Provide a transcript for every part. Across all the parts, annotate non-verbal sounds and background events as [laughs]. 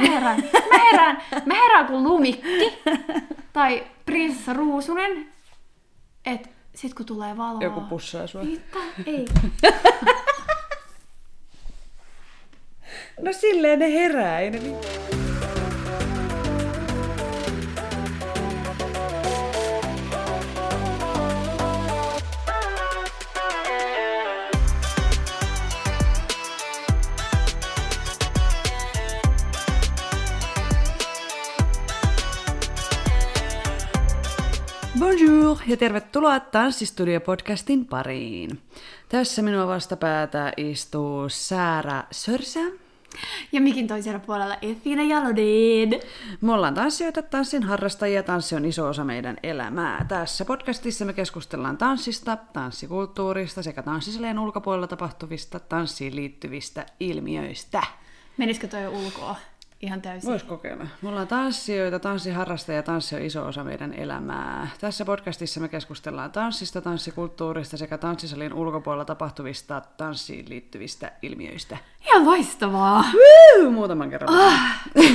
Mä herään. Mä herään. Mä herään kuin lumikki. Tai prinsessa Ruusunen. Et sit kun tulee valoa... Joku pussaa sua. Mitä? Ei. [laughs] No silleen ne herää, ei ne niin. Ja tervetuloa Tanssistudio-podcastin pariin. Tässä minua vastapäätä istuu Saara Sörsä. Ja mikin toisella puolella Efina Jalodin. Me ollaan tanssijoita, tanssin harrastajia, tanssi on iso osa meidän elämää. Tässä podcastissa me keskustellaan tanssista, tanssikulttuurista sekä tanssisaleen ulkopuolella tapahtuvista tanssiin liittyvistä ilmiöistä. Menisikö toi ulkoa ihan täysin? Vois kokeilla. Me ollaan tanssijoita, tanssiharrastajia, tanssi on iso osa meidän elämää. Tässä podcastissa me keskustellaan tanssista, tanssikulttuurista sekä tanssisalin ulkopuolella tapahtuvista tanssiin liittyvistä ilmiöistä. Ihan loistavaa. Woo! Muutaman kerran. Ah,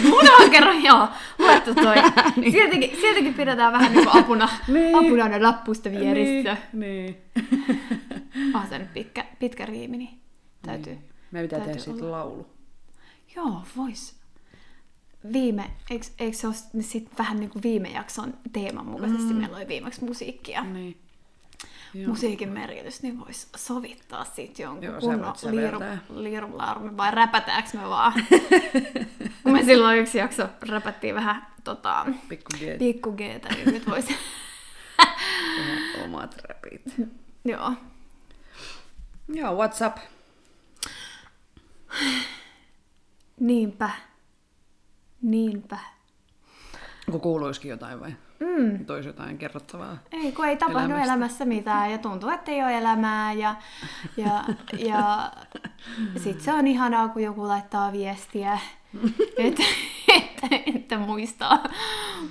muutaman kerran joo, luettu toi. [laughs] niin. sieltäkin, sieltäkin pidetään vähän niin apuna, Niin. apuna ne lappusta vierissä. Niin, Niin. Ah, se nyt pitkä, pitkä riimi, niin täytyy. niin. Me pitää tehdä siitä laulu. Joo, vois. Viime, eikö, eikö se ole sit vähän niin kuin viime jakson teeman mukaisesti? Mm. Meillä oli viimeksi musiikkia. Niin. Joo. musiikin merkitys, niin voisi sovittaa siitä jonkun Joo, kunnon voit liiru, säveltää. liirulaurumin, vai räpätääks me vaan? [laughs] Kun me silloin yksi jakso räpättiin vähän tota, Pikku G. niin nyt voisi... Omat räpit. [laughs] Joo. Joo, what's up? Niinpä. Niinpä. Kun kuuluisikin jotain vai? Mm. Toisi jotain kerrottavaa. Ei, kun ei tapahdu Elämästä. elämässä mitään ja tuntuu, että ei ole elämää ja, ja, ja sit se on ihanaa, kun joku laittaa viestiä, [laughs] että, että, että muistaa,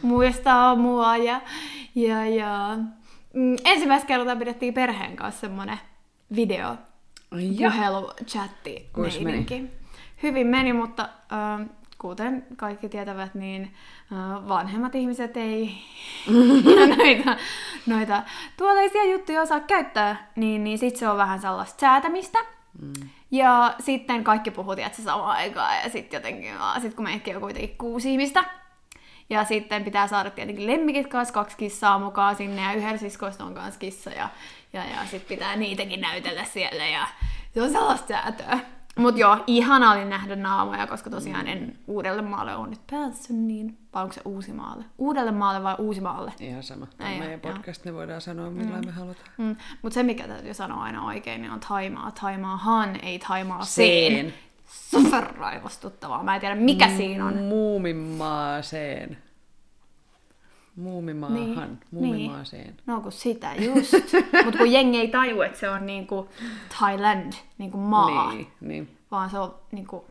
muistaa mua ja, ja, ja mm, ensimmäistä kertaa pidettiin perheen kanssa semmonen video puhelu, chatti. Hyvin meni, mutta äh, kuten kaikki tietävät, niin vanhemmat ihmiset ei [laughs] [laughs] noita, noita tuollaisia juttuja osaa käyttää, niin, niin sitten se on vähän sellaista säätämistä. Mm. Ja sitten kaikki puhuu se samaan aikaan, ja sitten jotenkin, sit kun meidänkin on kuitenkin kuusi ihmistä, ja sitten pitää saada tietenkin lemmikit kanssa, kaksi kissaa mukaan sinne, ja yhdellä siskoista on kanssa kissa, ja, ja, ja sitten pitää niitäkin näytellä siellä, ja se on sellaista säätöä. Mutta joo, ihana oli nähdä naamoja, koska tosiaan en Uudellemaalle ole nyt päässyt, niin, vai onko se Uusimaalle? Uudellemaalle vai Uusimaalle? Ihan sama. Tämä Ei, meidän joo. podcast, ne voidaan sanoa millä me halutaan. Mm. Mutta se, mikä täytyy sanoa aina oikein, niin on Taimaa. Taimaahan, ei Taimaa seen. Super raivostuttavaa. Mä en tiedä, mikä Mm. siinä on. Muumimaaseen. Muumimaahan. Niin, Muumimaaseen. No kun sitä just. [laughs] Mutta kun jengi ei taju, että se on niinku Thailand, niinku maa. Niin, niin. Vaan se on niinku,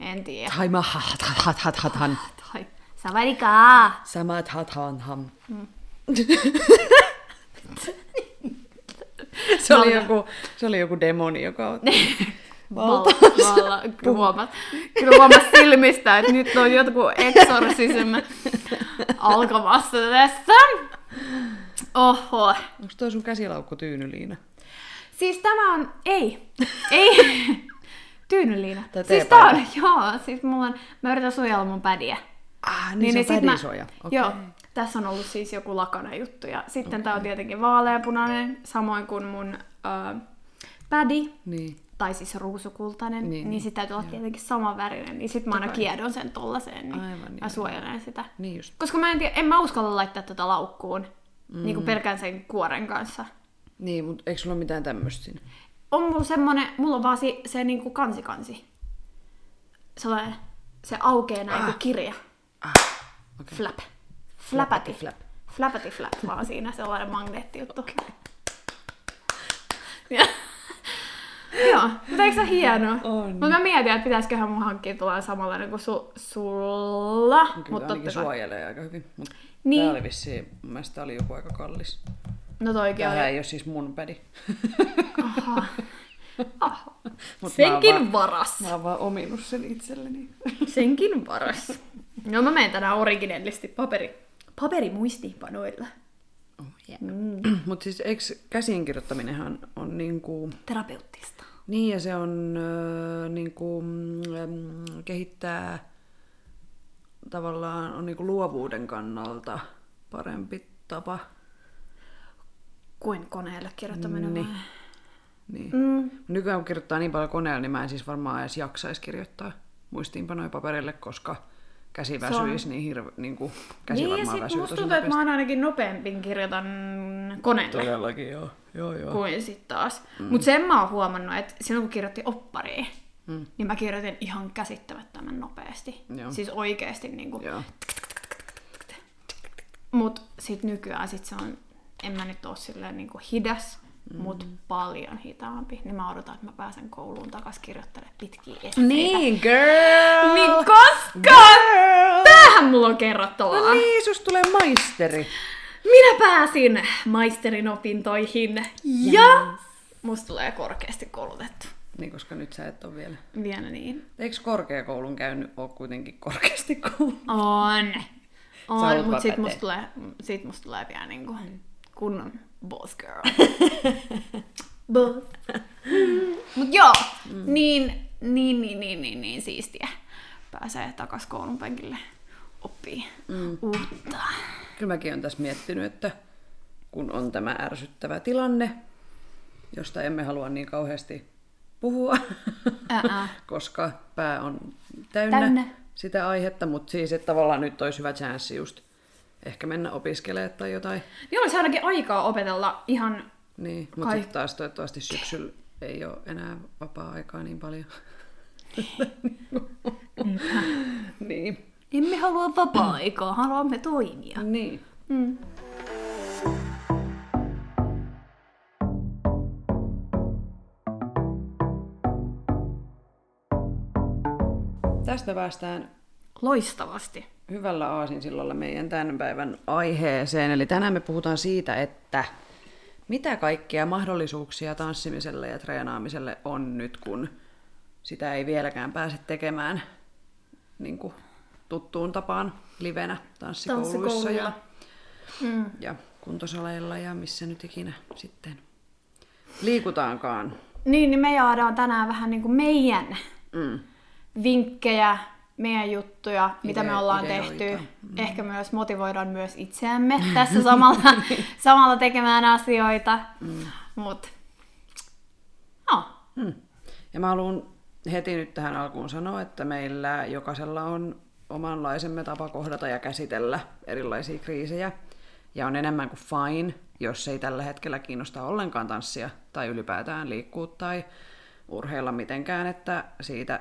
en tiedä. Taimahathathathan. Tai savarikaa. Samathathanham. Mm. [laughs] Se oli, joku, se oli joku demoni, joka otti [laughs] Valla, [laughs] kyllä huomas, kyllä huomas silmistä, että nyt on jotkut eksorsism alkamassa tässä. Oho. Onko toi sun käsilaukku tyynyliina? Siis tämä on, ei, ei, tyynyliina. Tai Siis tää on, joo, siis mulla on, mä yritän suojella mun pädiä. Ah, niin, niin se on sit mä- pädisuoja. Okei. Joo, tässä on ollut siis joku lakana juttu. Ja sitten okay. tää on tietenkin vaaleapunainen, samoin kuin mun äh, pädi, Niin. Tai siis ruusukultainen, Niin, niin, niin, niin sit täytyy olla tietenkin sama värinen. Niin sit mä aina kiedon sen tollaseen, niin Aivan, mä niin. suojelen sitä. Niin just. Koska mä en, tiedä, en mä uskalla laittaa tätä laukkuun, mm. niin kuin pelkään sen kuoren kanssa. Niin, mutta eikö sulla ole mitään tämmöistä siinä? On mulla semmonen, mulla on vaan se, se niinku kansikansi. Sellainen, se aukeaa näin kuin kirja. Ah, okei. Flap. Flapati. flap. Flapati flap, vaan siinä sellainen magneettijuttu. Okay. Ja, [laughs] joo, mutta eikö se ole hienoa? On. Mutta mä mietin, että pitäisiköhän mun hankkia tulla samanlainen kuin su, sulla. Kyllä Mutta ainakin suojelee aika hyvin. Mutta Niin. tää oli vissiin, mun mielestä tää oli joku aika kallis. No toikin Tää oli. ei ole siis mun pädi. Aha. [laughs] Aha. Mut mä Senkin vaan- varas. Mä oon vaan ominut sen itselleni. [laughs] Senkin varas. No mä menen tänään originellisti paperi, paperimuistiinpanoilla. Mm. [clears throat] Mutta siis eikö käsinkirjoittaminenhan on niinku... Terapeuttista. Niin, ja se on äh, niinku, mm, kehittää tavallaan on niinku luovuuden kannalta parempi tapa. Kuin koneelle kirjoittaminen Niin. vai? Niin. Mm. Nykyään kun kirjoittaa niin paljon koneella, niin mä en siis varmaan edes jaksaisi kirjoittaa muistiinpanoja paperille, koska käsi Se on- väsyisi niin hirve, niin kuin käsi Niin, varmaan väsyy musta tosi tuntuu, että mä oon ainakin nopeammin kirjoitan koneelle Todellakin, joo. joo, joo. kuin sit taas. Mm. Mut sen mä oon huomannut, että silloin kun kirjoitti oppariin, Mm. niin mä kirjoitin ihan käsittämättömän nopeasti. Joo. Siis oikeesti niinku. Joo. Mut sit nykyään sit se on, en mä nyt oo silleen niinku hidas, mm. mut paljon hitaampi. Niin mä odotan, että mä pääsen kouluun takas kirjoittelemaan pitkiä esseitä. Niin, girl! Niin koska! Girl! Tähän mulla on kerrottavaa. No niin, sus tulee maisteri. Minä pääsin maisterin opintoihin ja musta tulee korkeasti koulutettu. Niin, koska nyt sä et ole vielä. Vielä niin. Eikö korkeakoulun käynyt ole kuitenkin korkeasti koulu? On. On, oot mut sit musta tulee, sit musta tulee vielä niinku kunnon boss girl. [laughs] boss. [laughs] Mut joo, niin, niin, niin, niin, niin, niin siistiä. Pääsee takas koulun penkille oppii mm. uutta. Kyllä mäkin olen tässä miettinyt, että kun on tämä ärsyttävä tilanne, josta emme halua niin kauheasti puhua, Ää. [laughs] koska pää on täynnä, Täynnä. sitä aihetta, mutta siis, että tavallaan nyt olisi hyvä chanssi just ehkä mennä opiskelemaan tai jotain. Niin olisi ainakin aikaa opetella ihan... Niin, mutta Kai- sitten taas toivottavasti syksyllä ei ole enää vapaa-aikaa niin paljon. [laughs] niin. Emme halua vapaa-aikaa, haluamme toimia. Niin. Mm. Tästä päästään Loistavasti. Hyvällä aasinsillalla meidän tämän päivän aiheeseen. Eli tänään me puhutaan siitä, että mitä kaikkia mahdollisuuksia tanssimiselle ja treenaamiselle on nyt, kun sitä ei vieläkään pääse tekemään niin kuin tuttuun tapaan livenä tanssikouluissa ja. Mm. ja kuntosaleilla ja missä nyt ikinä sitten liikutaankaan. Niin, niin me jaadaan tänään vähän niin kuin meidän Mm. vinkkejä, meidän juttuja, mitä me ollaan ideoita. tehty. Ehkä myös motivoidaan myös itseämme [laughs] tässä samalla, [laughs] samalla tekemään asioita. Mm. Mut, no, Hmm. Ja mä haluan heti nyt tähän alkuun sanoa, että meillä jokaisella on omanlaisemme tapa kohdata ja käsitellä erilaisia kriisejä. Ja on enemmän kuin fine, jos ei tällä hetkellä kiinnosta ollenkaan tanssia tai ylipäätään liikkua tai urheilla mitenkään, että siitä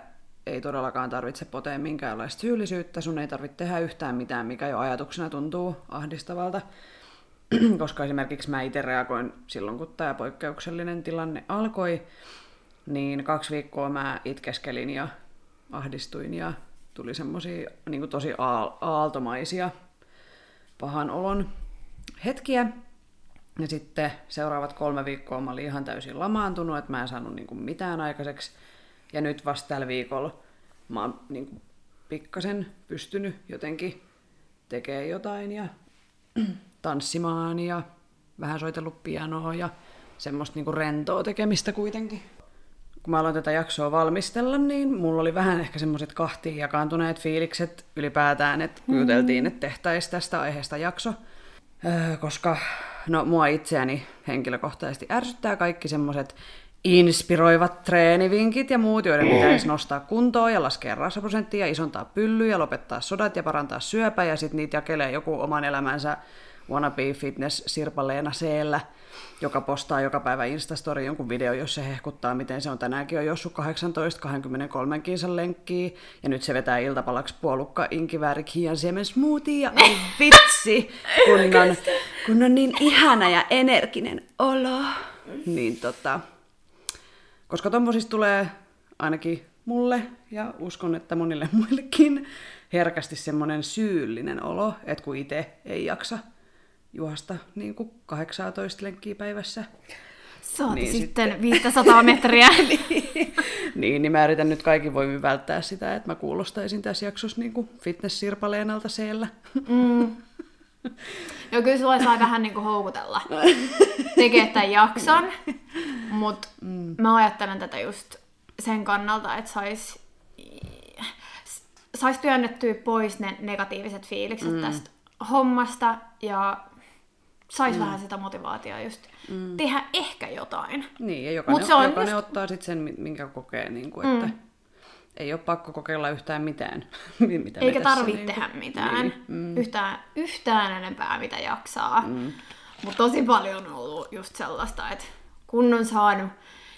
ei todellakaan tarvitse potea minkäänlaista syyllisyyttä, sun ei tarvitse tehdä yhtään mitään, mikä jo ajatuksena tuntuu ahdistavalta. [clears throat] Koska esimerkiksi mä itse reagoin silloin, kun tämä poikkeuksellinen tilanne alkoi, niin kaksi viikkoa mä itkeskelin ja ahdistuin ja tuli semmosia niin tosi aal- aaltomaisia pahan olon hetkiä. Ja sitten seuraavat kolme viikkoa mä olin ihan täysin lamaantunut, että mä en saanut niin mitään aikaiseksi. Ja nyt vasta tällä viikolla mä oon niin kuin pikkasen pystynyt jotenkin tekemään jotain ja [clears throat] tanssimaan ja vähän soitellut pianoa ja semmoista niinku rentoa tekemistä kuitenkin. Kun mä aloin tätä jaksoa valmistella, niin mulla oli vähän ehkä semmoiset kahtiin jakaantuneet fiilikset ylipäätään, että juteltiin, että tehtäisiin tästä aiheesta jakso. Öö, koska no, mua itseäni henkilökohtaisesti ärsyttää kaikki semmoiset inspiroivat treenivinkit ja muut, joiden pitäisi nostaa kuntoa ja laskea rasvaprosenttia, isontaa pyllyjä, lopettaa sodat ja parantaa syöpää ja sitten niitä jakelee joku oman elämänsä wannabe fitness Sirpa-Leena Seellä, joka postaa joka päivä Instastori jonkun video, jossa se hehkuttaa, miten se on tänäänkin jo jossut 18 23 kilsan lenkkiä, ja nyt se vetää iltapalaksi puolukka inkivääri kiian siemen smoothie, ja ai vitsi, [laughs] kun on, kun on niin ihana ja energinen olo. Niin tota, koska tommosista tulee ainakin mulle ja uskon, että monille [laughs] muillekin herkästi semmoinen syyllinen olo, että kun itse ei jaksa juosta niin kuin 18 lenkkiä päivässä, Saati Niin [laughs] niin sitten 500 metriä. Niin, niin mä yritän nyt kaikin voimin välttää sitä, että mä kuulostaisin tässä jaksossa niin fitness-sirpaleenalta siellä. [laughs] Joo, kyllä sulla saa vähän niinku houkutella tekee tämän jakson, mutta mm. mä ajattelen tätä just sen kannalta, että sais, sais työnnettyä pois ne negatiiviset fiilikset mm. tästä hommasta ja sais mm. vähän sitä motivaatiota just mm. tehdä ehkä jotain. Niin, ja Mut jokainen, se on jokainen just- ottaa sitten sen, mi- minkä kokee, niin kuin, että Mm. Ei ole pakko kokeilla yhtään mitään. [laughs] mitä Eikä tarvitse niinku- tehdä mitään. Niin, mm. Yhtään, yhtään enempää, mitä jaksaa. Mm. Mutta tosi paljon on ollut just sellaista, että kun on saanut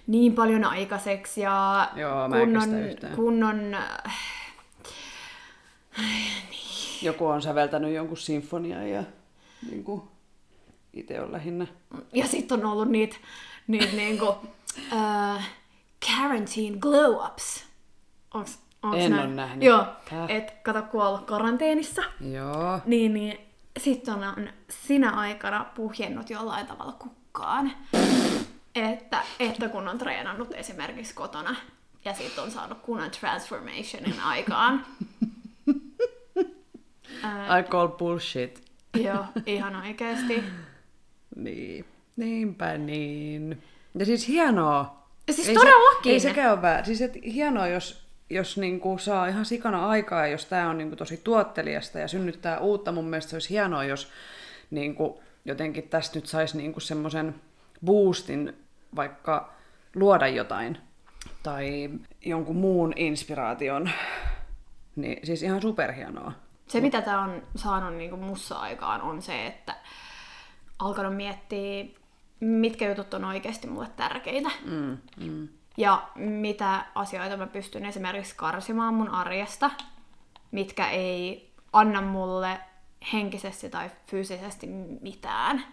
niin paljon aikaiseksi ja Joo, kun, on, kun on... Joku on säveltänyt jonkun sinfonian ja niin kuin, itse on lähinnä. Ja sitten on ollut niitä, niitä niinku, uh, [laughs] quarantine glow-ups. Onks, onks En näin? oo nähnyt. Joo, Häh? et kato kun on ollut karanteenissa, Joo. niin, niin sitten on, sinä aikana puhjennut jollain tavalla kukkaan. Että, että kun on treenannut esimerkiksi kotona ja sitten on saanut kunnon transformationin aikaan. Ää, [laughs] I call bullshit. [laughs] joo, ihan oikeesti. Niin. Niinpä niin. Ja siis hienoa. Siis Ei todellakin. Se, ei sekään ole väärä. Siis et hienoa, jos, jos niinku saa ihan sikana aikaa, ja jos tämä on niinku tosi tuotteliasta ja synnyttää uutta. Mun mielestä se olisi hienoa, jos niinku, jotenkin tästä nyt saisi niinku semmoisen boostin vaikka luoda jotain tai jonkun muun inspiraation. Niin, siis ihan superhienoa. Se, mitä tämä on saanut niin mussa aikaan, on se, että alkanut miettiä, mitkä jutut on oikeasti mulle tärkeitä. Mm, mm. Ja mitä asioita mä pystyn esimerkiksi karsimaan mun arjesta, mitkä ei anna mulle henkisesti tai fyysisesti mitään.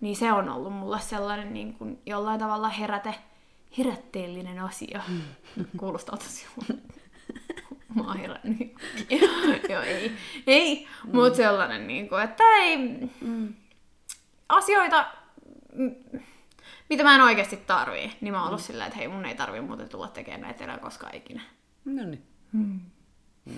Niin se on ollut mulle sellainen niin kuin jollain tavalla heräte, herätteellinen asia. [laughs] Kuulostaa tosi Mä oon herännyt. Joo, ei. Ei, mm. mutta sellainen, niin kuin, että ei... Mm, asioita, mitä mä en oikeasti tarvii, niin mä oon ollut mm. silleen, että hei, mun ei tarvii muuten tulla tekemään näitä enää koskaan ikinä. No niin.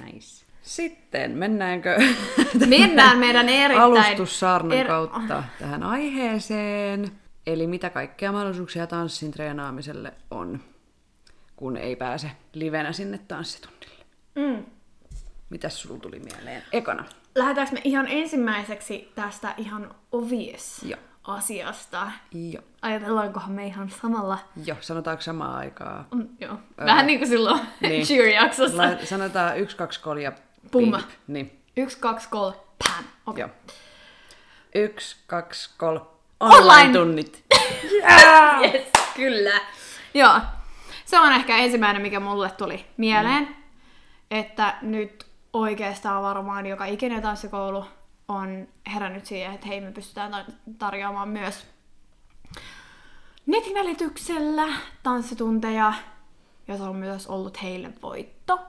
Nice. Sitten mennäänkö [laughs] Mennään meidän erittäin... alustussaarnan er- kautta tähän aiheeseen. Eli mitä kaikkea mahdollisuuksia tanssin treenaamiselle on, kun ei pääse livenä sinne tanssitunnille. Mm. Mitäs sulla tuli mieleen? Ekana. Lähdetäänkö me ihan ensimmäiseksi tästä ihan obvious Joo. Asiasta? Joo. Ajatellaankohan me ihan samalla... Joo, sanotaanko samaan aikaa? Mm, joo. Vähän niin kuin silloin [laughs] Niin. Cheer-jaksossa. La- sanotaan yksi, kaksi, kol ja Pum. piip. Niin, Yksi, kaksi, kolme, pam. Okay. joo. Yksi, kaksi, kol. Online. Online-tunnit. [laughs] Yes, kyllä. Joo. Se on ehkä ensimmäinen, mikä mulle tuli mieleen. Mm. Että nyt oikeastaan varmaan joka ikinen tanssikoulu on herännyt siihen, että hei, me pystytään ta- tarjoamaan myös netin välityksellä tanssitunteja, ja se on myös ollut heille voitto,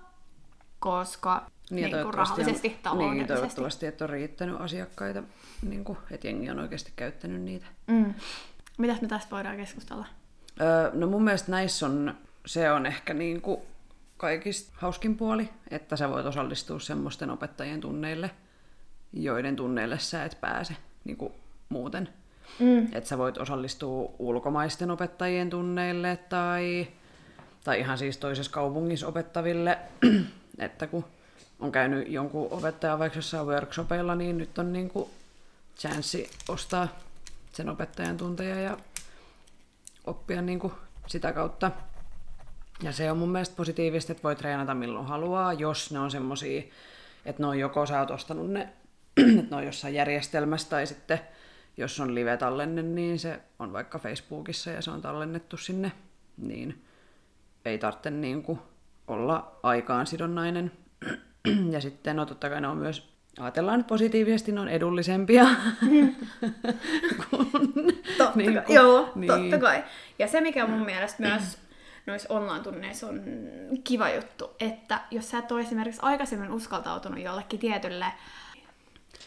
koska niin, niin toivottavasti rahallisesti, on, niin, taloudellisesti. toivottavasti, että on riittänyt asiakkaita, niin kuin, että jengi on oikeasti käyttänyt niitä. Mm. Mitäs me tästä voidaan keskustella? Öö, no mun mielestä näissä on, se on ehkä niin kuin kaikista hauskin puoli, että sä voit osallistua semmoisten opettajien tunneille, joiden tunneille sä et pääse niin kuin muuten. Mm. Että sä voit osallistua ulkomaisten opettajien tunneille tai, tai ihan siis toisessa kaupungissa opettaville, [clears throat] että kun on käynyt jonkun opettajan vaikka jossain workshopeilla, niin nyt on niin kuin chanssi ostaa sen opettajan tunteja ja oppia niin kuin sitä kautta. Ja se on mun mielestä positiivista, että voi treenata milloin haluaa, jos ne on semmosia, että ne on joko sä oot ostanut ne, [clears throat] että ne on jossain järjestelmässä, tai sitten jos on live-tallenne, niin se on vaikka Facebookissa ja se on tallennettu sinne, niin ei tarvitse niin kuin olla aikaan sidonnainen. [clears throat] Ja sitten, no totta kai ne on myös, ajatellaan nyt positiivisesti, ne on edullisempia. [laughs] kuin, Totta niin kai, kuin- joo, niin. totta kai. Ja se, mikä mun mielestä myös [clears throat] noissa online-tunneissa on kiva juttu, että jos sä et ole esimerkiksi aikaisemmin uskaltautunut jollekin tietylle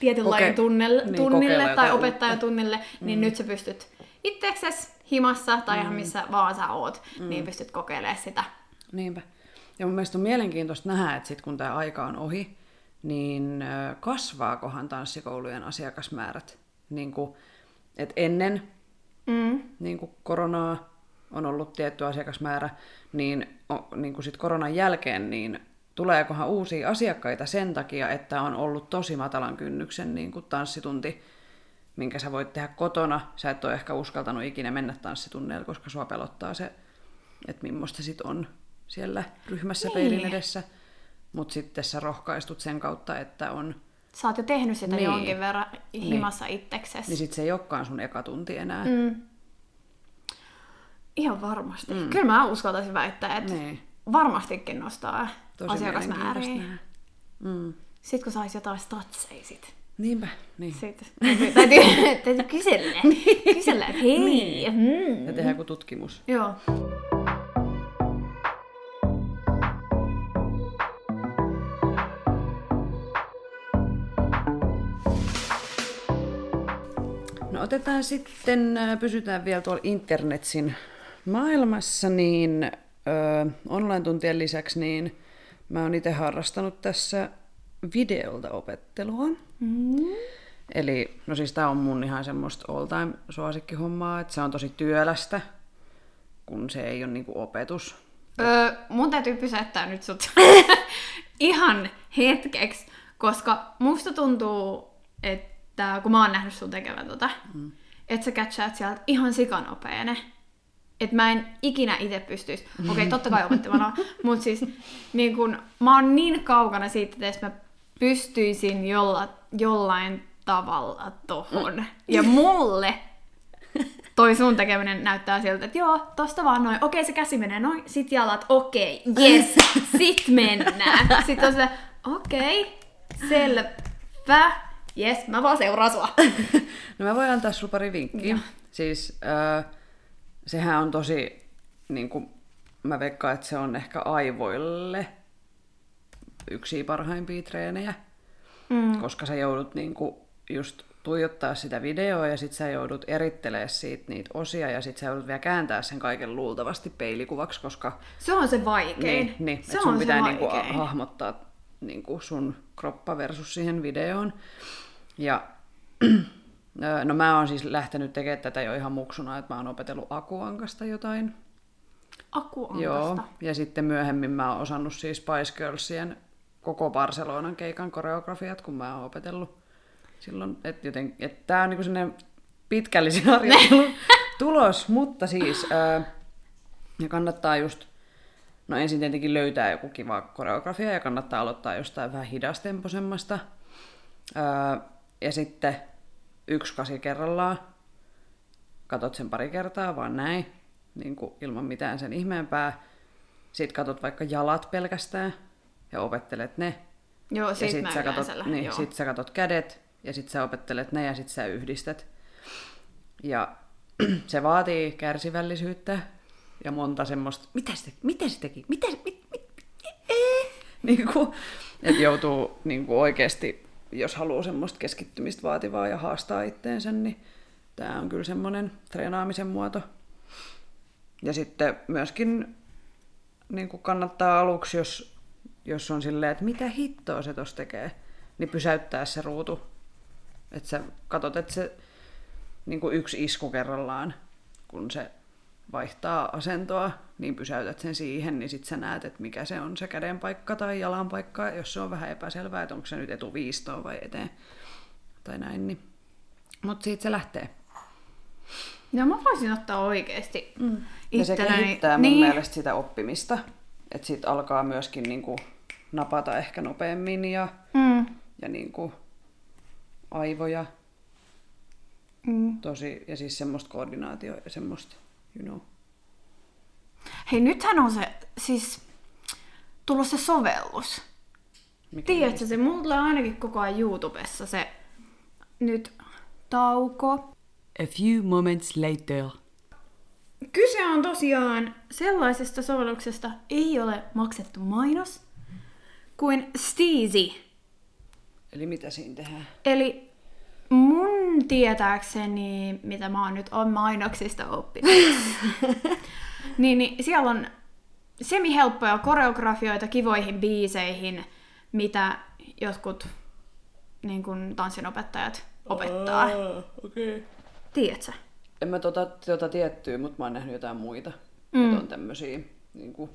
tietyn Koke- lajin tunnelle, niin, tunnille tai opettajatunnille, niin nyt sä pystyt itsekses himassa tai ihan missä vaan sä oot, niin pystyt kokeilemaan sitä. Niinpä. Ja mun mielestä on mielenkiintoista nähdä, että sit kun tämä aika on ohi, niin kasvaakohan tanssikoulujen asiakasmäärät. Niin kuin, että ennen Mm. niin kuin koronaa on ollut tietty asiakasmäärä, niin, niin kuin sit koronan jälkeen, niin tuleekohan uusia asiakkaita sen takia, että on ollut tosi matalan kynnyksen niin kuin tanssitunti, minkä sä voit tehdä kotona. Sä et ole ehkä uskaltanut ikinä mennä tanssitunneille, koska sua pelottaa se, että millaista sit on siellä ryhmässä Niin. peilin edessä. Mutta sitten sä rohkaistut sen kautta, että on, Sä oot jo tehnyt sitä Niin. jonkin verran himassa itsekses. niin sit se ei olekaan sun eka tunti enää. Mm. Ihan varmasti. Mm. Kyllä mä uskaltaisin väittää, että Niin. Varmastikin nostaa Tosi asiakasmääriä. Mm. Sitten kun sais jotain statseja sit. Niinpä, niin. Sitten täytyy, täytyy, [laughs] kysellä. kysellä, että hei. Niin. Mm. Ja tehdään joku tutkimus. Joo. No otetaan sitten, äh, pysytään vielä tuolla internetsin maailmassa, niin online-tuntien lisäksi niin mä oon itse harrastanut tässä videolta opettelua. Mm. Eli, no siis tää on mun ihan semmoista all-time suosikkihommaa, että se on tosi työlästä, kun se ei ole niinku opetus. Öö, mun täytyy pysäyttää nyt sut [laughs] ihan hetkeksi, koska musta tuntuu, että kun mä oon nähnyt sun tekevän tota, mm. että sä catchaat sieltä ihan sikanopeene. Että mä en ikinä itse pystyisi. Okei, okay, totta kai opettamana, [laughs] mutta siis niin kun, mä oon niin kaukana siitä, että mä pystyisin jolla, jollain tavalla tohon. Ja mulle toi sun tekeminen näyttää siltä, että joo, tosta vaan noin, okei se käsi menee noin, sit jalat, okei, yes, [laughs] sit mennään. Sitten on se, okei, selvä, yes, mä vaan seuraan sua. [laughs] No mä voin antaa sulla pari vinkkiä. Siis äh, sehän on tosi, niin kuin, mä veikkaan, että se on ehkä aivoille yksi parhaimpia treenejä, Mm. koska sä joudut niin kuin, just tuijottaa sitä videoa ja sit sä joudut erittelemään siitä niitä osia ja sit sä joudut vielä kääntää sen kaiken luultavasti peilikuvaksi, koska Se on se vaikein. niin, niin, se et sun on pitää se niinku hahmottaa niinku sun kroppa versus siihen videoon. Ja no mä oon siis lähtenyt tekemään tätä jo ihan muksuna, että mä oon opetellut Akuankasta jotain. Akuankasta. Joo, ja sitten myöhemmin mä oon osannut siis Spice Girlsien koko Barcelonan keikan koreografiat, kun mä oon opetellut silloin, että joten, että tää on niinku sellainen pitkällisen harjoittelun tulos, mutta siis, ää, ja kannattaa just, no ensin tietenkin löytää joku kiva koreografia ja kannattaa aloittaa jostain vähän hidastemposemmasta, ää, ja sitten yksi kasi kerrallaan, katot sen pari kertaa, vaan näin, niin kuin ilman mitään sen ihmeempää. Sitten katot vaikka jalat pelkästään ja opettelet ne. Joo, ja sit sit mä sä, katot, niin, joo. sit sä katot kädet ja sit sä opettelet ne ja sit sä yhdistät. Ja [clears throat] se vaatii kärsivällisyyttä ja monta semmoista, mitä se, mitä se teki, mitä se, mit, mit, mit, niin kuin, että joutuu niin kuin oikeasti, jos haluaa semmoista keskittymistä vaativaa ja haastaa itteensä, niin tämä on kyllä semmoinen treenaamisen muoto. Ja sitten myöskin niin kuin kannattaa aluksi, jos, jos on silleen, että mitä hittoa se tuossa tekee, niin pysäyttää se ruutu. Että sä katot, että se niin kuin yksi isku kerrallaan, kun se vaihtaa asentoa, niin pysäytät sen siihen, niin sitten sä näet, että mikä se on se käden paikka tai jalan paikka, jos se on vähän epäselvää, että onko se nyt etuviistoon vai eteen tai näin. Niin. Mutta siitä se lähtee. No mä voisin ottaa oikeesti mm. Ja se kehittää mun niin. mielestä sitä oppimista. Että sit alkaa myöskin niinku napata ehkä nopeammin ja, Mm. ja niinku aivoja Mm. tosi, ja siis semmoista koordinaatioa ja semmoista, you know. Hei, nythän on se, siis tullut se sovellus. Mikä Tiedätkö, se mulla tulee ainakin koko ajan YouTubessa se nyt tauko. A few moments later. Kyse on tosiaan sellaisesta sovelluksesta, ei ole maksettu mainos, kuin Steezy. Eli mitä siinä tehdään? Eli mun mun tietääkseni, mitä mä oon nyt on mainoksista oppinut, [laughs] niin, niin siellä on semi-helppoja koreografioita kivoihin biiseihin, mitä jotkut niin kuin tanssinopettajat opettaa. okei. Okay. Tiedätkö? En mä tota, tota tiettyä, mutta mä oon nähnyt jotain muita. Mm. Että on tämmösiä niin kuin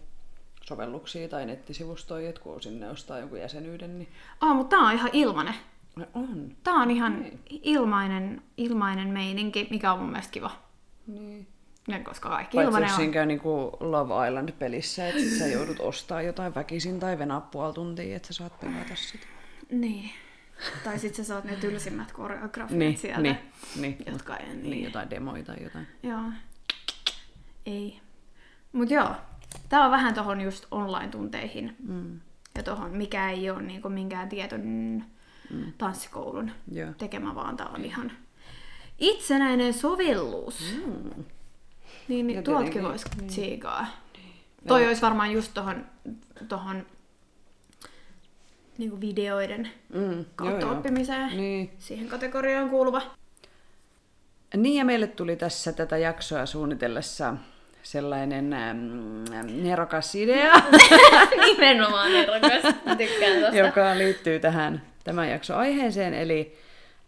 sovelluksia tai nettisivustoja, että kun sinne ostaa jonkun jäsenyyden, niin Ah, mutta tää on ihan ilmanen. No on. Tää on ihan ilmainen, ilmainen meininki, mikä on mun mielestä kiva. Niin. Ja koska kaikki Paitsi ilmanen jos siinä käy niinku Love Island-pelissä, että sä joudut ostaa jotain väkisin tai venaa puoli tuntia, että sä saat pelata sitä. Niin. Tai sit sä saat ne tylsimmät koreografiat Niin, sieltä, niin, niin. jotka ei niin. Niin, jotain demoja tai jotain. Joo. Ei. Mut joo, tää on vähän tohon just online-tunteihin. Mm. Ja tohon, mikä ei ole niinku minkään tietyn mm. tanssikoulun Joo. tekemä, vaan tää on ihan itsenäinen sovellus. Mm. Niin, niin tuoltakin tietenkin, voisi niin. tsiikaa. Toi olisi varmaan just tohon, tohon niinku videoiden Mm. kautta joo, joo. oppimiseen. Niin. Siihen kategoriaan kuuluva. Niin ja meille tuli tässä tätä jaksoa suunnitellessa sellainen ähm, nerokas idea, [laughs] Nimenomaan erokas. Tykkään [laughs] tosta. joka liittyy tähän tämän jakson aiheeseen. Eli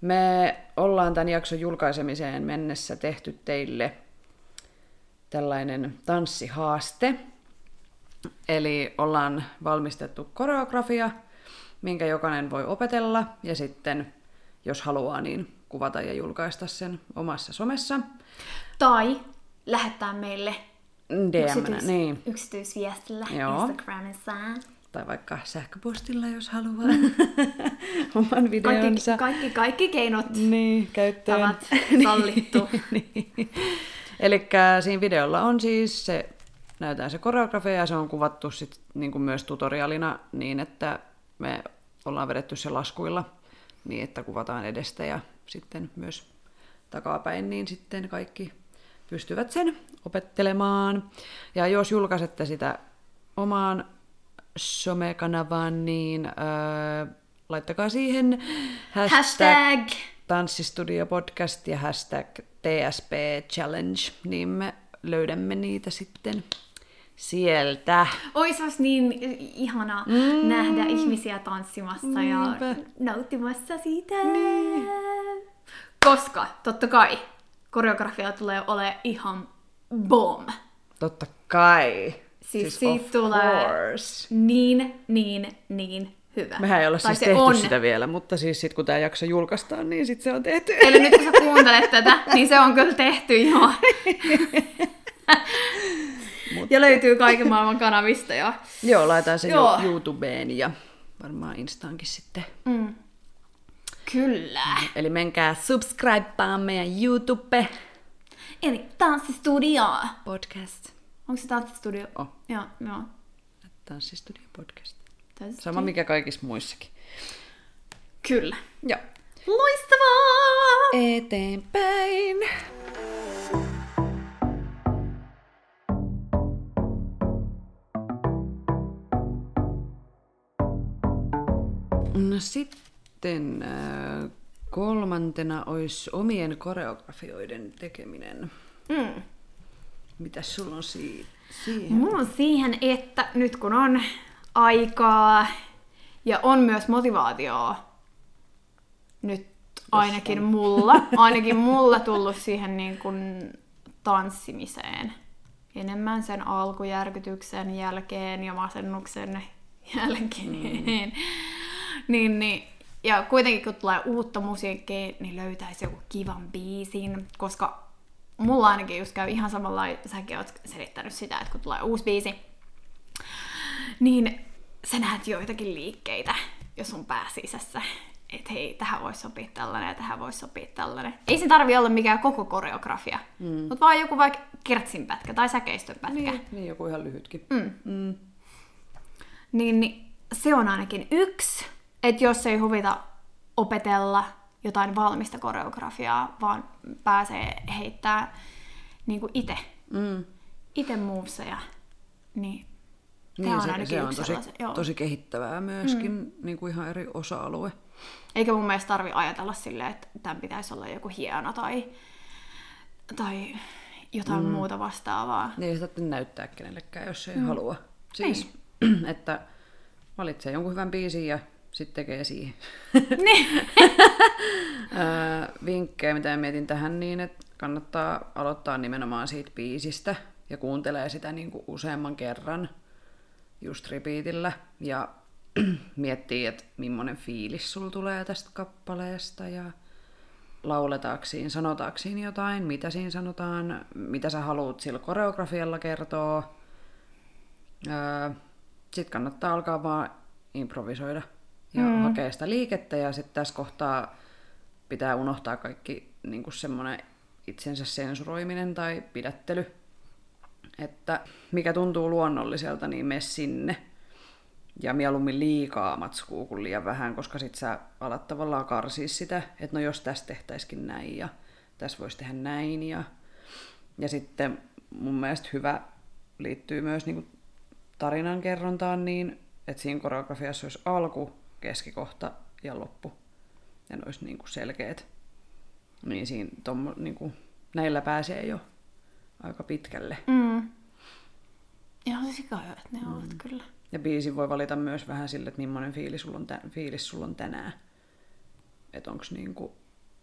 me ollaan tämän jakson julkaisemiseen mennessä tehty teille tällainen tanssihaaste. Eli ollaan valmistettu koreografia, minkä jokainen voi opetella ja sitten, jos haluaa, niin kuvata ja julkaista sen omassa somessa. Tai lähettää meille DM, yksityis- niin. yksityisviestillä Joo. Instagramissa. Tai vaikka sähköpostilla, jos haluaa [laughs] oman Kaikki, videonsa. kaikki, kaikki keinot Niin, käyttöön. tavat [laughs] sallittu. niin. Eli siinä videolla on siis se, näytetään se koreografia ja se on kuvattu sit niin kuin myös tutorialina niin, että me ollaan vedetty se laskuilla niin, että kuvataan edestä ja sitten myös takapäin, niin sitten kaikki pystyvät sen opettelemaan. Ja jos julkaisette sitä omaan somekanavaan, niin öö, laittakaa siihen hashtag, Hashtag. Tanssistudio Podcast ja hashtag TSP Challenge, niin me löydämme niitä sitten sieltä. Ois olisi niin ihanaa mm. nähdä ihmisiä tanssimassa Niinpä. ja nauttimassa siitä. Niin. Koska, totta kai, koreografia tulee olemaan ihan bomb. Totta kai. Siis siitä tulee- course. Niin, niin, niin hyvä. Mehän ei olla Tai siis se tehty on. sitä vielä, mutta siis sit kun tämä jakso julkaistaan, niin sit se on tehty. Eli nyt kun sä kuuntelet tätä, niin se on kyllä tehty jo. ja löytyy kaiken maailman kanavista. Ja... Joo, laitan sen Joo. Joo. YouTubeen ja varmaan Instaankin sitten. Mm. Kyllä. Eli menkää subscribaan meidän YouTube Eli tanssistudio. podcast. Onko se tanssistudio? Oh. Joo, joo. Tanssistudio podcast. Tanssistudio. Sama mikä kaikissa muissakin. Kyllä. Joo. Loistavaa! Eteenpäin. No sitten äh, kolmantena olisi omien koreografioiden tekeminen. Mm. Mitäs sulla on si- siihen? Mulla on siihen, että nyt kun on aikaa ja on myös motivaatioa, nyt ainakin mulla, [laughs] ainakin mulla tullut siihen niin kuin tanssimiseen enemmän sen alkujärkytyksen jälkeen ja masennuksen jälkeen. Mm. [laughs] niin, niin, ja kuitenkin kun tulee uutta musiikkia, niin löytäisi joku kivan biisin, koska mulla ainakin just käy ihan samalla säkin oot selittänyt sitä, että kun tulee uusi biisi, niin sä näet joitakin liikkeitä jo sun pääsisässä, että hei, tähän voisi sopia tällainen ja tähän voisi sopia tällainen. Ei se tarvi olla mikään koko koreografia, mm. mutta vaan joku vaikka kertsinpätkä tai säkeistönpätkä. Niin, niin, joku ihan lyhytkin. Mm. Mm. Niin, niin se on ainakin yksi, että jos ei huvita opetella jotain valmista koreografiaa, vaan pääsee heittää niin kuin itse, Mm. itse moveseja, niin Niin, on se, ainakin se on tosi, joo. tosi kehittävää myöskin, mm. niin kuin ihan eri osa-alue. Eikä mun mielestä tarvi ajatella silleen, että tämän pitäisi olla joku hieno tai, tai jotain mm. muuta vastaavaa. Niin ei sitä näyttää kenellekään, jos ei mm. halua. Siis, niin. [clears throat] että valitsee jonkun hyvän biisin ja sitten tekee siihen. [laughs] Niin. [laughs] Vinkkejä, mitä mietin tähän, niin että kannattaa aloittaa nimenomaan siitä biisistä ja kuuntelee sitä niin kuin useamman kerran just repeatillä ja [clears throat] miettii, että millainen fiilis sulla tulee tästä kappaleesta ja lauletaanko siinä, sanotaanko siinä jotain, mitä siinä sanotaan, mitä sä haluat sillä koreografialla kertoa. Öö, sitten kannattaa alkaa vaan improvisoida ja mm. hakea sitä liikettä ja sitten tässä kohtaa pitää unohtaa kaikki niin semmoinen itsensä sensuroiminen tai pidättely. Että mikä tuntuu luonnolliselta, niin mene sinne. Ja mieluummin liikaa matskuu kuin liian vähän, koska sit sä alat tavallaan karsia sitä, että no jos tästä tehtäisikin näin ja tässä voisi tehdä näin. Ja, ja sitten mun mielestä hyvä liittyy myös niin tarinan kerrontaan niin, että siinä koreografiassa olisi alku, keskikohta ja loppu. Ja ne olisi niin kuin selkeät. Niin siinä tommo, niin kuin, näillä pääsee jo aika pitkälle. Mm. Ihan sika hyvät ne mm. ovat kyllä. Ja biisin voi valita myös vähän sille, että millainen fiilis sulla on, tä- fiilis sulla on tänään. Että onko niinku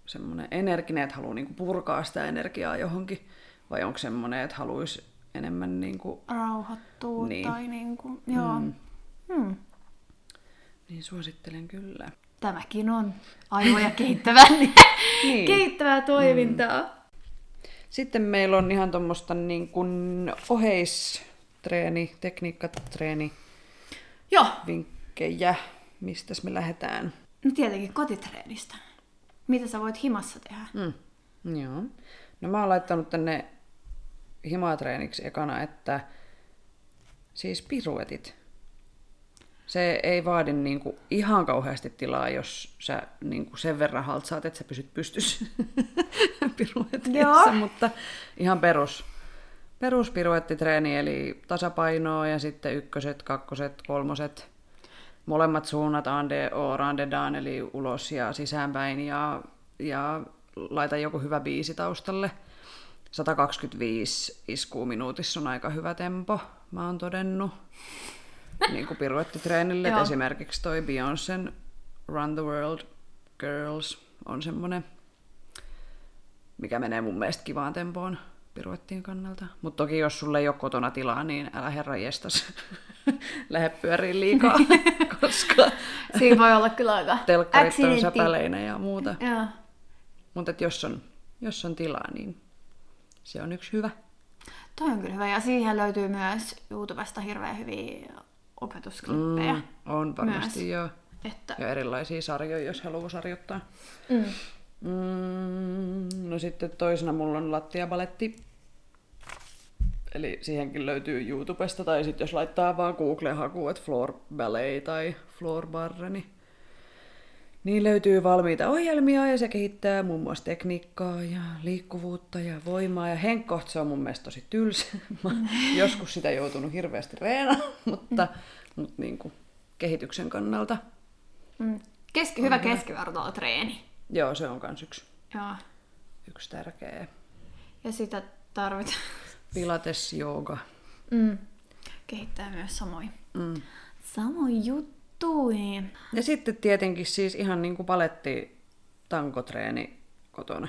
semmoinen energinen, että haluaa niinku purkaa sitä energiaa johonkin, vai onko semmoinen, että haluaisi enemmän niinku... Rauhoittua niin. tai niinku, joo. Mm. Hmm. Niin suosittelen kyllä. Tämäkin on aivoja kehittävää, [laughs] niin. kehittävää toimintaa. Mm. Sitten meillä on ihan tuommoista niin kuin oheistreeni, tekniikkatreeni, Joo. vinkkejä, mistä me lähdetään. No tietenkin kotitreenistä. Mitä sä voit himassa tehdä? Mm. Joo. No mä oon laittanut tänne himatreeniksi ekana, että siis piruetit. Se ei vaadi niinku ihan kauheasti tilaa, jos sä niinku sen verran haltsaat, että sä pysyt pystyssä. [laughs] Mutta ihan perus, peruspiruettitreeni, eli tasapainoa ja sitten ykköset, kakkoset, kolmoset, molemmat suunnat ande o randedaan, eli ulos ja sisäänpäin ja, ja laita joku hyvä biisi taustalle. 125 iskuu minuutissa on aika hyvä tempo, mä oon todennut niin kuin piruettitreenille. esimerkiksi toi Beyoncé'n Run the World Girls on semmoinen, mikä menee mun mielestä kivaan tempoon piruettien kannalta. Mutta toki jos sulle ei ole kotona tilaa, niin älä herra jestas [laughs] lähde pyöriin liikaa, [laughs] koska Siinä voi olla kyllä aika telkkarit on säpäleinä ja muuta. Mutta jos on, jos on tilaa, niin se on yksi hyvä. Toi on kyllä hyvä. Ja siihen löytyy myös YouTubesta hirveän hyviä opetusklippejä. Mm, on varmasti myös. joo. Että... Ja erilaisia sarjoja, jos haluaa sarjoittaa. Mm. Mm, no sitten toisena mulla on lattiabaletti. Eli siihenkin löytyy YouTubesta, tai sitten jos laittaa vaan Google-hakuun, että floor ballet tai floor barre, niin niin löytyy valmiita ohjelmia ja se kehittää muun muassa tekniikkaa ja liikkuvuutta ja voimaa. Ja Henkkoht se on mun mielestä tosi tylsä. [laughs] joskus sitä joutunut hirveästi reenaamaan, mutta, mutta niin kuin kehityksen kannalta. Mm. Keski, hyvä treeni. Joo, se on kans yksi, Joo. yksi tärkeä. Ja sitä tarvitaan. Pilates, jooga. Mm. Kehittää myös samoin. Mm. Samoin juttu Tui. Ja sitten tietenkin siis ihan niin kuin paletti tankotreeni kotona.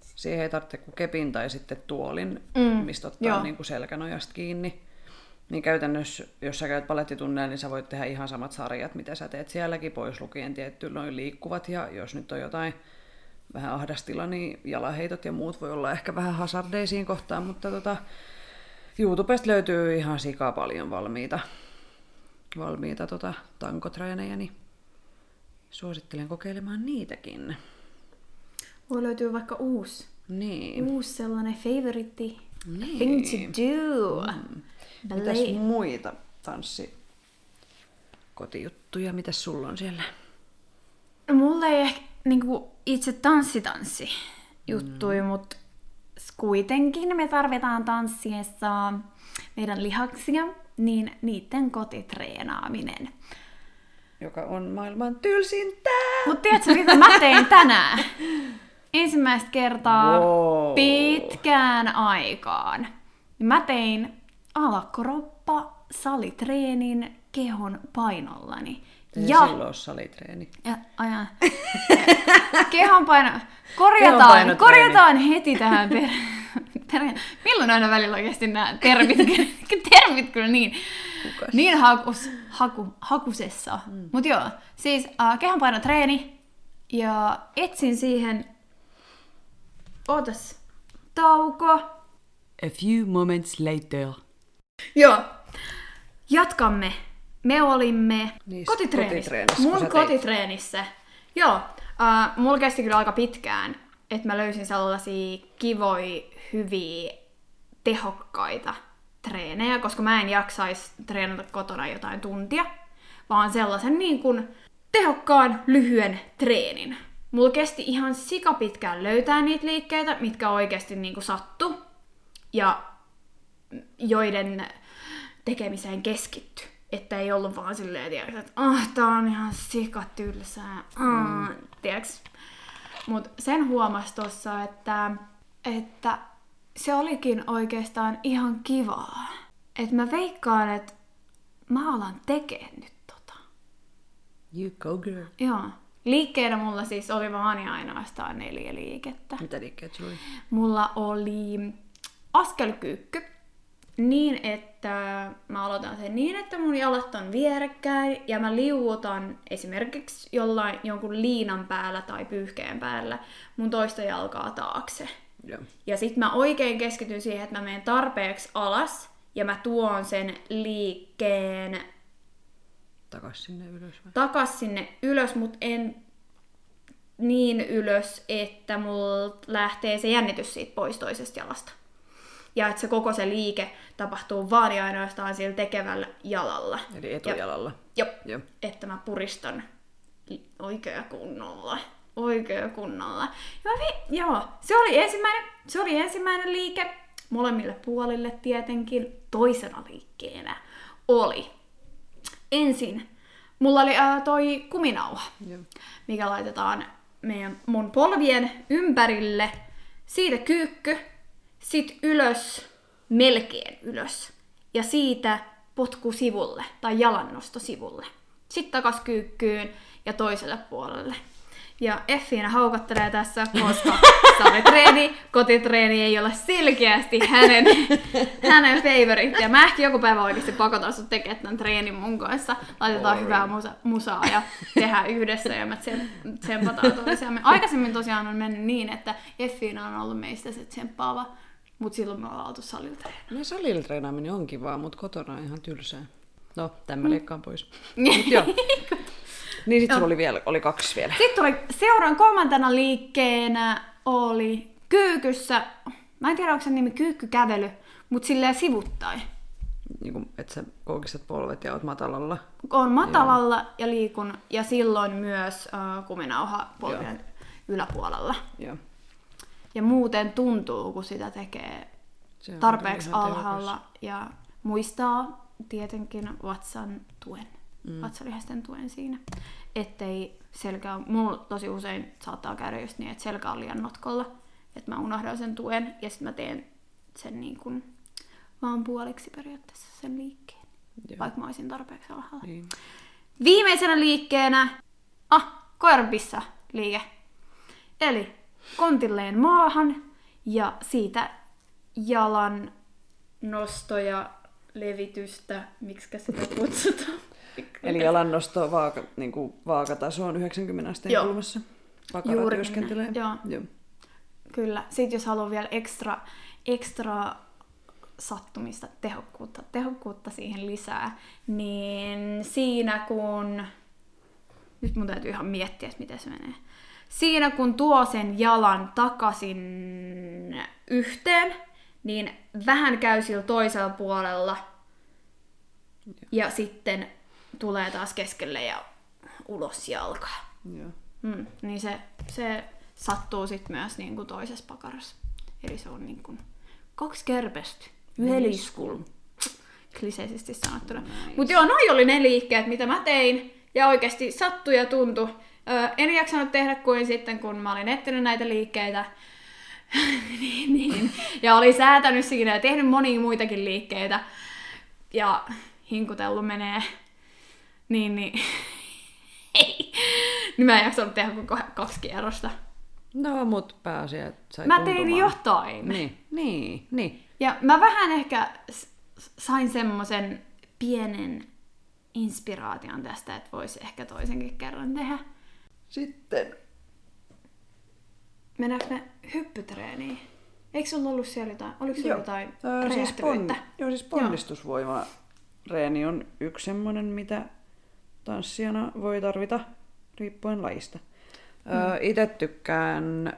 Siihen ei tarvitse kuin kepin tai sitten tuolin, mm. mistä ottaa niin kuin selkänojasta kiinni. Niin käytännössä, jos sä käyt palettitunneilla, niin sä voit tehdä ihan samat sarjat, mitä sä teet sielläkin, pois lukien tietty noin liikkuvat. Ja jos nyt on jotain vähän ahdastila, niin jalaheitot ja muut voi olla ehkä vähän hasardeisiin kohtaan, mutta tota, YouTubesta löytyy ihan sika paljon valmiita valmiita tota, tankotreenejä, niin suosittelen kokeilemaan niitäkin. Voi löytyä vaikka uusi, niin. uusi sellainen favoritti niin. thing to do. Mm. Mitäs muita tanssi kotijuttuja, mitä sulla on siellä? Mulla ei ehkä niinku, itse tanssitanssi juttui, mm. mutta kuitenkin me tarvitaan tanssiessa meidän lihaksia niin niiden kotitreenaaminen. Joka on maailman tylsintä. Mutta tiedätkö, mitä mä tein tänään? Ensimmäistä kertaa Wow. pitkään aikaan. Mä tein alakkoroppa salitreenin kehon painollani. Ei Ja, silloin salitreeni. ja ajan. [laughs] Kehon paino. Korjataan, Kehonpainotreeni. korjataan heti tähän per... Milloin aina välillä oikeasti nämä termit, [laughs] termit kyllä niin, Kukas? niin hakus, haku, hakusessa. Mm. Mutta joo, siis uh, kehonpainotreeni ja etsin siihen, ootas, tauko. A few moments later. Joo. Jatkamme. Me olimme Niin, kotitreenissä. kotitreenissä, Mun kotitreenissä. Joo. Uh, mulla kesti kyllä aika pitkään, että mä löysin sellaisia kivoja, hyviä, tehokkaita treenejä, koska mä en jaksaisi treenata kotona jotain tuntia, vaan sellaisen niin kuin tehokkaan, lyhyen treenin. Mulla kesti ihan sikapitkään löytää niitä liikkeitä, mitkä oikeasti niin kuin sattu. Ja joiden tekemiseen keskitty. Että ei ollut vaan silleen, tiiäks, että ah, tää on ihan sikatylsää. Mm. Mutta sen huomasi tossa, että, että se olikin oikeastaan ihan kivaa. Että mä veikkaan, että mä alan tekemään nyt tota. You go girl. Joo. Liikkeenä mulla siis oli vaan ja ainoastaan neljä liikettä. Mitä liikkeet sulla oli? Mulla oli askelkyykky niin, että mä aloitan sen niin, että mun jalat on vierekkäin ja mä liuutan esimerkiksi jollain jonkun liinan päällä tai pyyhkeen päällä mun toista jalkaa taakse. Joo. Ja sit mä oikein keskityn siihen, että mä menen tarpeeksi alas ja mä tuon sen liikkeen Takas sinne ylös vai? takas sinne ylös, mutta en niin ylös, että mulla lähtee se jännitys siitä pois toisesta jalasta. Ja että se koko se liike tapahtuu vaan ja ainoastaan sillä tekevällä jalalla. Eli etujalalla. Joo. Joo. Että mä puristan oikea kunnolla. Oikea kunnolla. Ja mä vi- joo, se oli ensimmäinen, se oli ensimmäinen liike. Molemmille puolille tietenkin. Toisena liikkeenä oli ensin, mulla oli ää, toi kuminauha, Joo. mikä laitetaan meidän, mun polvien ympärille. Siitä kyykky, sit ylös, melkein ylös. Ja siitä potku sivulle, tai jalannosto sivulle. Sitten takas kyykkyyn ja toiselle puolelle. Ja Effiina haukottelee tässä, koska salitreeni, kotitreeni ei ole selkeästi hänen, hänen favorite. Ja mä ehkä joku päivä oikeasti pakotan sut tekemään tämän treenin mun kanssa. Laitetaan Boring. hyvää musa, musaa ja tehdään yhdessä ja me tsempataan toisiamme. Aikaisemmin tosiaan on mennyt niin, että Effiina on ollut meistä se tsemppaava, mutta silloin me ollaan oltu salilla treenaa. No salilla treenaaminen on kivaa, mutta kotona on ihan tylsää. No, tämä leikkaan pois. Mut joo. [laughs] Niin sit sulla oli vielä, oli kaksi vielä. Sitten tuli seuraan kolmantena liikkeenä oli kyykyssä, mä en tiedä onko se nimi kyykkykävely, mutta silleen sivuttain. Niin kuin, että sä koukistat polvet ja oot matalalla. On matalalla ja liikun ja silloin myös äh, kuminauha polvien yläpuolella. Joo. Ja muuten tuntuu, kun sitä tekee tarpeeksi ihan tehokas. alhaalla ja muistaa tietenkin vatsan tuen, mm. vatsalihasten tuen siinä, ettei selkä, mulla tosi usein saattaa käydä just niin, että selkä on liian notkolla, että mä unohdan sen tuen ja sitten mä teen sen niin kuin vaan puoliksi periaatteessa sen liikkeen, Joo. vaikka mä olisin tarpeeksi alhaalla. Niin. Viimeisenä liikkeenä, ah, koiranpissa liike. Eli kontilleen maahan ja siitä jalan nostoja, levitystä, miksi sitä kutsutaan. [laughs] Eli jalannosto vaaka, niin kuin vaakatasoon 90 asteen Joo. kulmassa. Juurikin työskentelee. joo. Joo. Kyllä. Sitten jos haluaa vielä ekstra, ekstra sattumista, tehokkuutta, tehokkuutta siihen lisää, niin siinä kun... Nyt mun täytyy ihan miettiä, että miten se menee. Siinä kun tuo sen jalan takaisin yhteen, niin vähän käy sillä toisella puolella ja sitten tulee taas keskelle ja ulos jalkaa. Joo. Mm, niin se, se sattuu sitten myös niin kuin toisessa pakarassa. Eli se on niin kuin kaksi kärpästä, yhden iskulla. kliseisesti sanottuna. Mutta joo, noi oli ne liikkeet, mitä mä tein. Ja oikeasti sattui ja tuntui. Öö, en jaksanut tehdä kuin sitten, kun mä olin etsinyt näitä liikkeitä. [laughs] niin, niin. Ja oli säätänyt siinä ja tehnyt monia muitakin liikkeitä. Ja hinkutellut menee. Niin, niin. [laughs] Ei. Niin mä en jaksanut tehdä koko kaksi kierrosta. No, mut pääasia, että sai Mä tein tuntumaan. jotain. Niin, niin, niin. Ja mä vähän ehkä sain semmoisen pienen inspiraation tästä, että voisi ehkä toisenkin kerran tehdä. Sitten Mennäänkö me hyppytreeniin? Eikö sulla ollut siellä jotain, oliko sulla Joo. jotain Öö, siis, pon, joo, siis ponnistusvoima reeni on yksi semmoinen, mitä tanssijana voi tarvita riippuen lajista. Mm. Öö, Itse tykkään,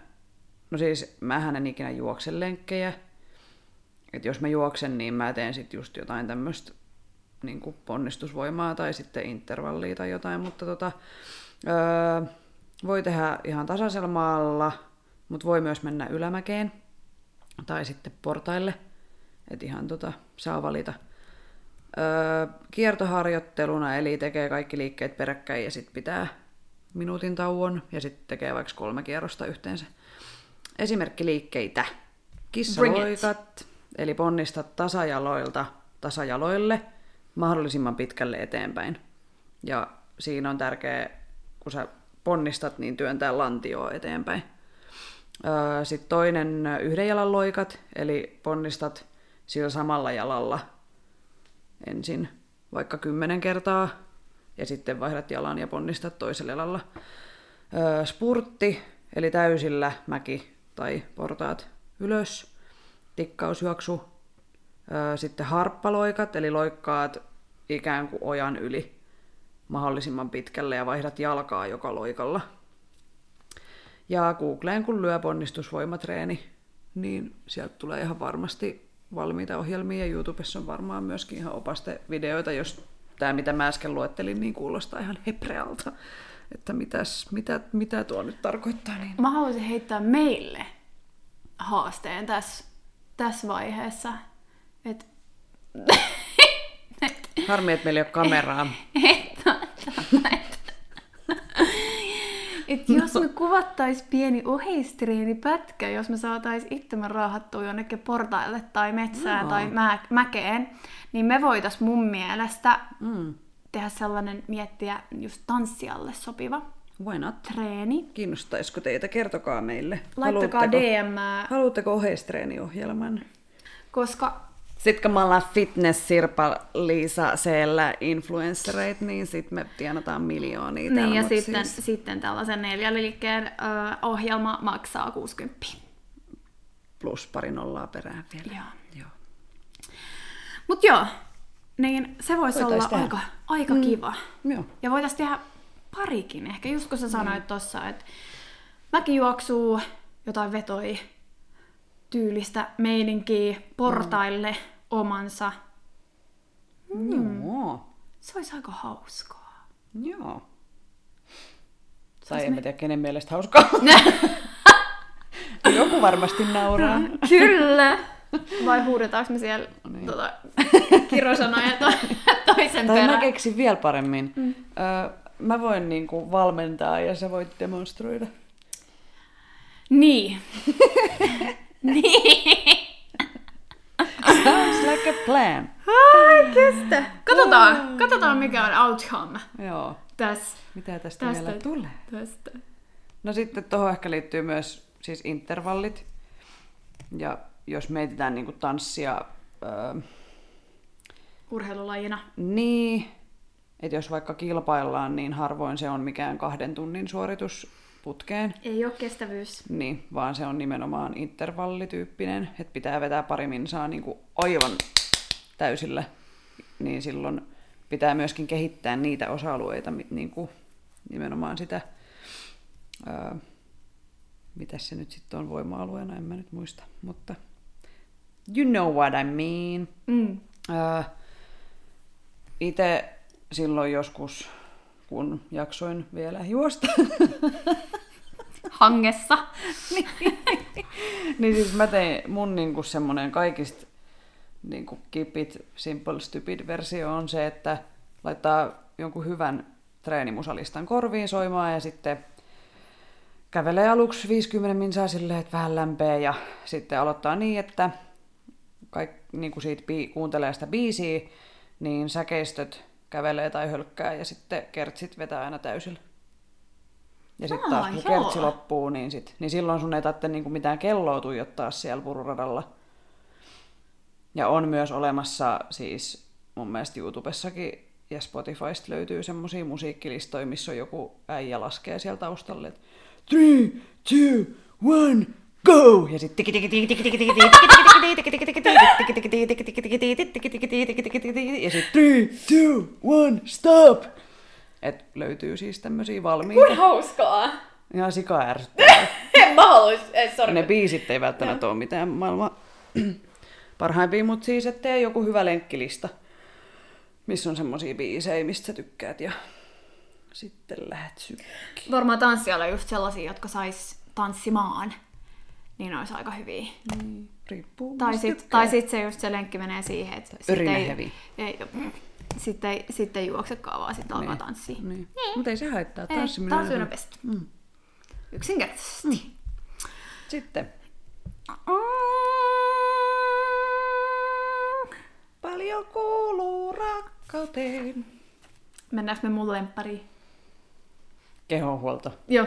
no siis mähän en ikinä juokse lenkkejä. Et jos mä juoksen, niin mä teen sitten just jotain tämmöistä niin ponnistusvoimaa tai sitten intervallia tai jotain, mutta tota, öö, voi tehdä ihan tasaisella maalla, mutta voi myös mennä ylämäkeen tai sitten portaille. Et ihan tota, saa valita. Öö, kiertoharjoitteluna, eli tekee kaikki liikkeet peräkkäin ja sitten pitää minuutin tauon ja sitten tekee vaikka kolme kierrosta yhteensä. Esimerkkiliikkeitä. Kissaloikat, eli ponnistat tasajaloilta tasajaloille mahdollisimman pitkälle eteenpäin. Ja siinä on tärkeää, kun sä ponnistat, niin työntää lantioa eteenpäin. Sitten toinen yhden jalan loikat, eli ponnistat sillä samalla jalalla ensin vaikka kymmenen kertaa, ja sitten vaihdat jalan ja ponnistat toisella jalalla. Spurtti, eli täysillä mäki tai portaat ylös. Tikkausjuoksu. Sitten harppaloikat, eli loikkaat ikään kuin ojan yli mahdollisimman pitkälle ja vaihdat jalkaa joka loikalla. Ja Googleen kun lyö ponnistusvoimatreeni, niin sieltä tulee ihan varmasti valmiita ohjelmia ja YouTubessa on varmaan myöskin ihan opastevideoita, jos tämä mitä mä äsken luettelin, niin kuulostaa ihan heprealta. Että mitäs, mitä, mitä tuo nyt tarkoittaa. Niin. Mä haluaisin heittää meille haasteen tässä, tässä vaiheessa. Et, [laughs] Harmi, että meillä ei ole kameraa. [laughs] että, [laughs] et jos me kuvattais pieni oheistrienipätkä, jos me saatais itsemme raahattua jonnekin portaille tai metsään Joo. tai mä, mäkeen, niin me voitais mun mielestä Mm. tehdä sellainen miettiä just tanssijalle sopiva Why not? treeni. Kiinnostaisiko teitä? Kertokaa meille. Laittakaa Haluatteko- DM, Haluatteko oheistreeniohjelman? koska Sitten kun me ollaan fitness Sirpa Liisa siellä influenssereita, niin sitten me tienataan miljoonia Niin, täällä, ja sitten, siis sitten tällaisen neljäliikkeen ö, ohjelma maksaa 60. plus pari nollaa perään vielä. Joo. Joo. Mut joo, niin se voisi olla tehdä. aika, aika mm. kiva. Joo. Ja voitaisiin tehdä parikin ehkä, just kun sä sanoit tossa, että mäkin juoksuu jotain vetoi tyylistä meininkiä portaille omansa. Mm. Joo. Se olisi aika hauskaa. Joo. Tai en me- mä tiedä, kenen mielestä hauskaa. [laughs] Joku varmasti nauraa. [laughs] Kyllä! Vai huudetaanko me siellä niin. tota, kirosanoja to- [laughs] toisen Tai mä perään? keksin vielä paremmin. Mm. Öö, mä voin niinku valmentaa ja sä voit demonstroida. Niin. niin. Sounds like a plan. Ai kestä. Katsotaan, katsotaan mikä on outcome Joo. tässä. Mitä tästä, Tästä- vielä tulee? tästä. No sitten tuohon ehkä liittyy myös siis intervallit. Ja jos mietitään niinku tanssia, öö, Urheilulajina. niin, että jos vaikka kilpaillaan, niin harvoin se on mikään kahden tunnin suoritus putkeen. Ei ole kestävyys. Niin, vaan se on nimenomaan intervallityyppinen, että pitää vetää pari minsaa niin kuin aivan täysillä, niin silloin pitää myöskin kehittää niitä osa-alueita, niin kuin nimenomaan sitä, ää, mitä se nyt sitten on voima-alueena, en mä nyt muista, mutta you know what I mean. Mm. Itse silloin joskus, kun jaksoin vielä juosta, Hangessa. niin siis mä tein mun niinku semmonen kaikista niin kuin keep it simple stupid versio on se, että laittaa jonkun hyvän treenimusalistan korviin soimaan ja sitten kävelee aluksi 50 minsaa silleen, että vähän lämpee ja sitten aloittaa niin, että kaik, niin kuin siitä bii, kuuntelee sitä biisiä, niin säkeistöt kävelee tai hölkkää ja sitten kertsit vetää aina täysillä. Ja sitten taas kun joo. kertsi loppuu, niin, sit, niin silloin sun ei tarvitse niinku mitään kelloa tuijottaa siellä pururadalla. Ja on myös olemassa siis mun mielestä YouTubessakin ja Spotifysta löytyy semmosia musiikkilistoja, missä on joku äijä laskee siellä taustalle, että three, two, one, go! Ja sitten ja sitten three, two, one, stop! Et löytyy siis tämmösiä valmiita. Kuin hauskaa! Ihan sika ärsyttävää. En mä haluis, eh, sorry. Ne biisit ei välttämättä ole mitään maailman parhaimpia, mutta siis, että tee joku hyvä lenkkilista, missä on semmosia biisejä, mistä sä tykkäät ja sitten lähet sykkiin. Varmaan tanssijoilla just sellaisia, jotka sais tanssimaan. Niin olisi aika hyviä. Niin, riippuu. Tai mistä sit, se just se lenkki menee siihen, että sit örinä ei, ei, sitten ei, sit ei juoksekaan, vaan sitten alkaa Niin. tanssia. Niin. Mutta ei se haittaa. Tanssiminen tanssi on best. Mm. Yksinkertaisesti. Sitten. Mm. Paljon kuuluu rakkauteen. Mennäänkö me mun lemppariin? Kehonhuolto. Joo.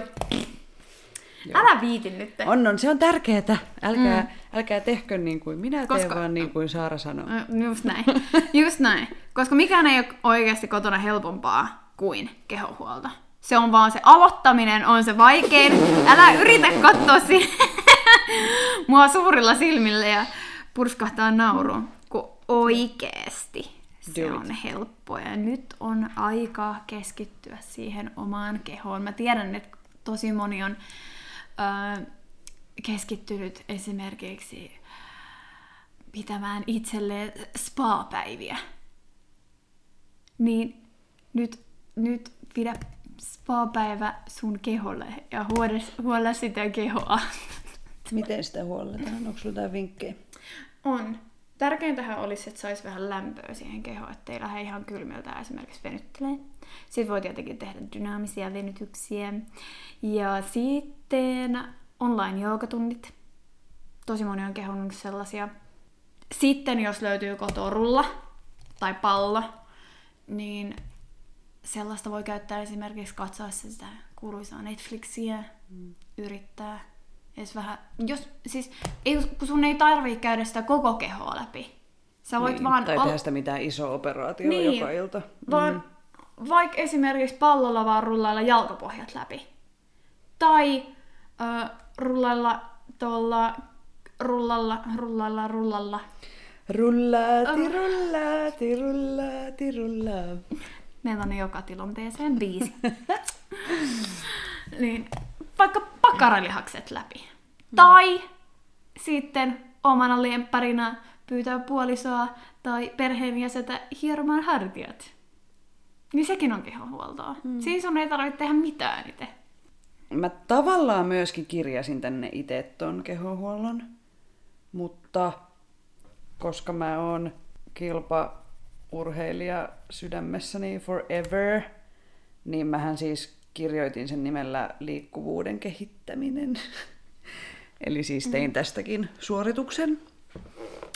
Joo. Älä viitin nyt. On, on, se on tärkeetä. Älkää, mm. älkää tehkö niin kuin minä teen, Koska- vaan niin kuin Saara sanoo. Mm, Just näin. [laughs] Just näin. Koska mikään ei ole oikeasti kotona helpompaa kuin kehohuolto. Se on vaan se aloittaminen on se vaikein. Älä yritä katsoa si- [laughs] mua suurilla silmillä ja purskahtaa nauruun, kun oikeesti se on helppoa. Ja nyt on aika keskittyä siihen omaan kehoon. Mä tiedän, että tosi moni on keskittynyt esimerkiksi pitämään itselleen spa-päiviä. Niin nyt, nyt pidä spa-päivä sun keholle ja huolda, huolda sitä kehoa. [laughs] Miten sitä huolletaan? Onko sulla jotain vinkkejä? On. Tärkeintähän olisi, että saisi vähän lämpöä siihen kehoon, ettei lähde ihan kylmiltä esimerkiksi venyttelemään. Sitten voi tietenkin tehdä dynaamisia venytyksiä. Ja sitten online-joogatunnit. Tosi moni on kehonnut sellaisia. Sitten jos löytyy kotoa rulla tai pallo, niin sellaista voi käyttää esimerkiksi katsoessa sitä kuuluisaa Netflixiä, mm. yrittää edes vähän, jos, siis, ei, kun sun ei tarvii käydä sitä koko kehoa läpi. Sä voit niin, vaan... tai al- tehdä sitä mitään isoa operaatiota Niin, joka ilta. Vaan mm. Vaikka esimerkiksi pallolla vaan rullailla jalkapohjat läpi. Tai ö, rullailla tuolla rullalla, rullalla, rullalla. Rullaati, rullaati, rullaati, rullaa. Meillä on joka tilanteeseen biisi. [laughs] niin, vaikka pakaralihakset läpi. Hmm. Tai sitten omana lempparina pyytää puolisoa tai perheenjäsentä hieromaan hartiat. Niin sekin on kehohuoltoa. Mm. Siinä sun ei tarvitse tehdä mitään itse. Mä tavallaan myöskin kirjasin tänne itse ton kehohuollon, mutta koska mä oon kilpaurheilija sydämessäni forever, niin mähän siis kirjoitin sen nimellä liikkuvuuden kehittäminen. [laughs] Eli siis tein tästäkin suorituksen,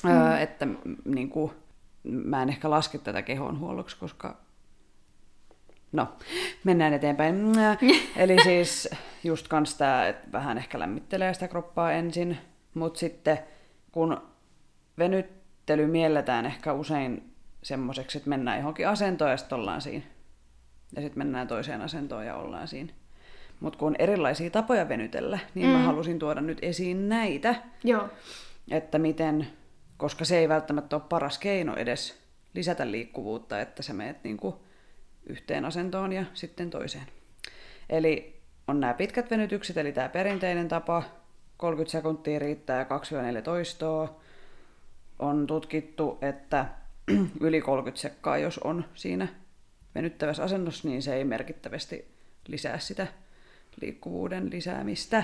mm. öö, että niin kuin, mä en ehkä laske tätä kehonhuolloksi, koska No, mennään eteenpäin. Eli [laughs] siis just kans tää, että vähän ehkä lämmittelee sitä kroppaa ensin, mutta sitten kun venyttely mielletään ehkä usein semmoiseksi, että mennään johonkin asentoon ja sitten ollaan siinä. Ja sitten mennään toiseen asentoon ja ollaan siinä. Mutta kun on erilaisia tapoja venytellä, niin mm. mä halusin tuoda nyt esiin näitä, Joo. että miten, koska se ei välttämättä ole paras keino edes lisätä liikkuvuutta, että sä meet niinku yhteen asentoon ja sitten toiseen. Eli on nämä pitkät venytykset, eli tämä perinteinen tapa, 30 sekuntia riittää 2-4 toistoa. On tutkittu, että [clears throat] yli 30 sekkaa, jos on siinä venyttävässä asennossa, niin se ei merkittävästi lisää sitä liikkuvuuden lisäämistä.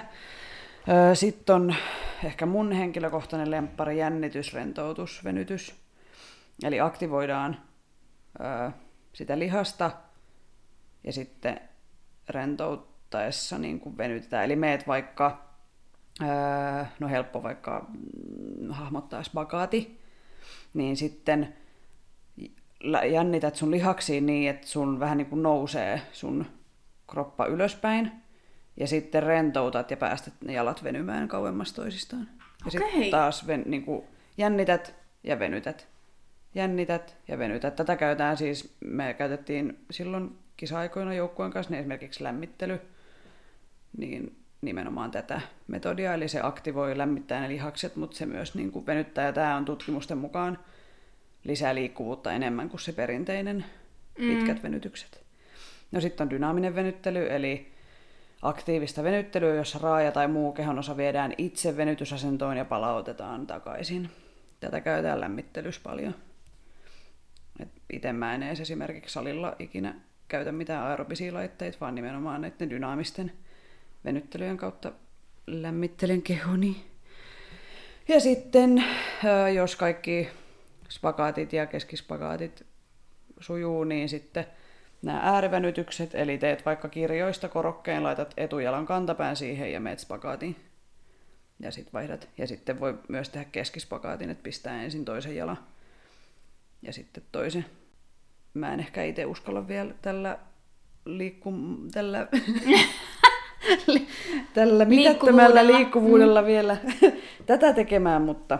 Sitten on ehkä mun henkilökohtainen lemppari jännitys, rentoutus, venytys. Eli aktivoidaan sitä lihasta ja sitten rentouttaessa niin kuin venytetään. Eli meet vaikka, ö, no helppo vaikka mm, hahmottaa spagaati, niin sitten jännität sun lihaksiin niin, että sun vähän niin kuin nousee sun kroppa ylöspäin. Ja sitten rentoutat ja päästät ne jalat venymään kauemmas toisistaan. Ja Okei. sitten taas ven, niin kuin jännität ja venytät. Jännität ja venytät. Tätä käytetään siis, me käytettiin silloin kisa-aikoina joukkueen kanssa, niin esimerkiksi lämmittely, niin nimenomaan tätä metodia, eli se aktivoi lämmittää ne lihakset, mutta se myös niin kuin venyttää, ja tämä on tutkimusten mukaan lisää liikkuvuutta enemmän kuin se perinteinen pitkät venytykset. No sitten on dynaaminen venyttely, eli aktiivista venyttelyä, jossa raaja tai muu kehonosa viedään itse venytysasentoon ja palautetaan takaisin. Tätä käytetään lämmittelyssä paljon. Itse mä en edes esimerkiksi salilla ikinä käytä mitään aerobisia laitteita, vaan nimenomaan näiden dynaamisten venyttelyjen kautta lämmittelen kehoni. Ja sitten, jos kaikki spagaatit ja keskispagaatit sujuu, niin sitten nämä äärivenytykset, eli teet vaikka kirjoista korokkeen, laitat etujalan kantapään siihen ja meet spagaatin. Ja sitten vaihdat. Ja sitten voi myös tehdä keskispagaatin, että pistää ensin toisen jalan ja sitten toisen. Mä en ehkä itse uskalla vielä tällä liikku... tällä... [laughs] tällä mitättömällä Liikkuvuudella. liikkuvuudella vielä [laughs] tätä tekemään, mutta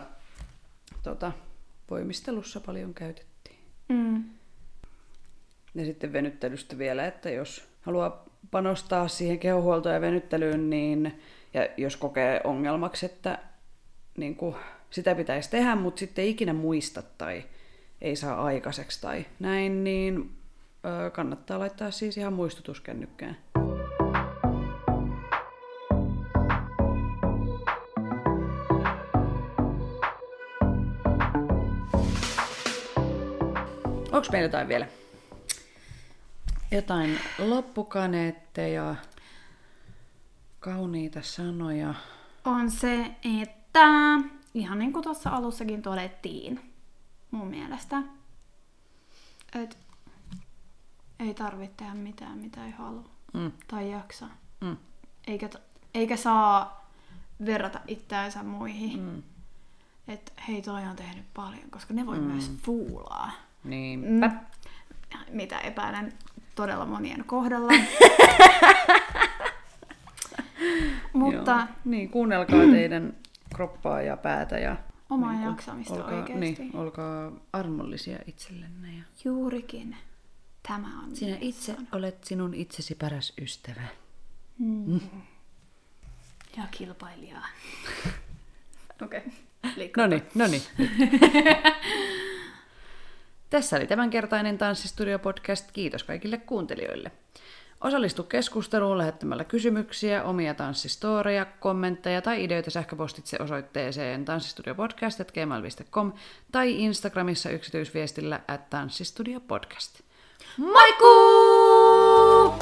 tota, voimistelussa paljon käytettiin. Mm. Ja sitten venyttelystä vielä, että jos haluaa panostaa siihen kehohuoltoon ja venyttelyyn, niin ja jos kokee ongelmaksi, että niin kuin, sitä pitäisi tehdä, mutta sitten ei ikinä muista tai ei saa aikaiseksi tai näin, niin ö, kannattaa laittaa siis ihan muistutuskännykkään. Onko meillä jotain vielä? Jotain loppukaneetteja, kauniita sanoja. On se, että ihan niin kuin tuossa alussakin todettiin, mun mielestä, että ei tarvitse tehdä mitään, mitä ei halua Mm. tai jaksa. Mm. Eikä, eikä saa verrata itseänsä muihin. Mm. Että hei, toi on tehnyt paljon, koska ne voi mm. myös fuulaa. Niinpä. Mm. Mitä epäilen todella monien kohdalla. [laughs] Mutta Joo. Niin, kuunnelkaa teidän kroppaa ja päätä ja Omaa niin kuin, jaksamista olkaa, oikeesti. Niin, olkaa armollisia itsellenne. Ja... juurikin tämä on Sinä minä itse sanon. olet sinun itsesi paras ystävä. Mm. Ja kilpailijaa. [laughs] Okei. Okay. No niin, no niin. Tässä oli tämänkertainen Tanssistudio-podcast. Kiitos kaikille kuuntelijoille. Osallistu keskusteluun lähettämällä kysymyksiä, omia tanssistoreja, kommentteja tai ideoita sähköpostitse osoitteeseen tanssistudiopodcast.gmail.com tai Instagramissa yksityisviestillä at tanssistudiopodcast. Moikkuu!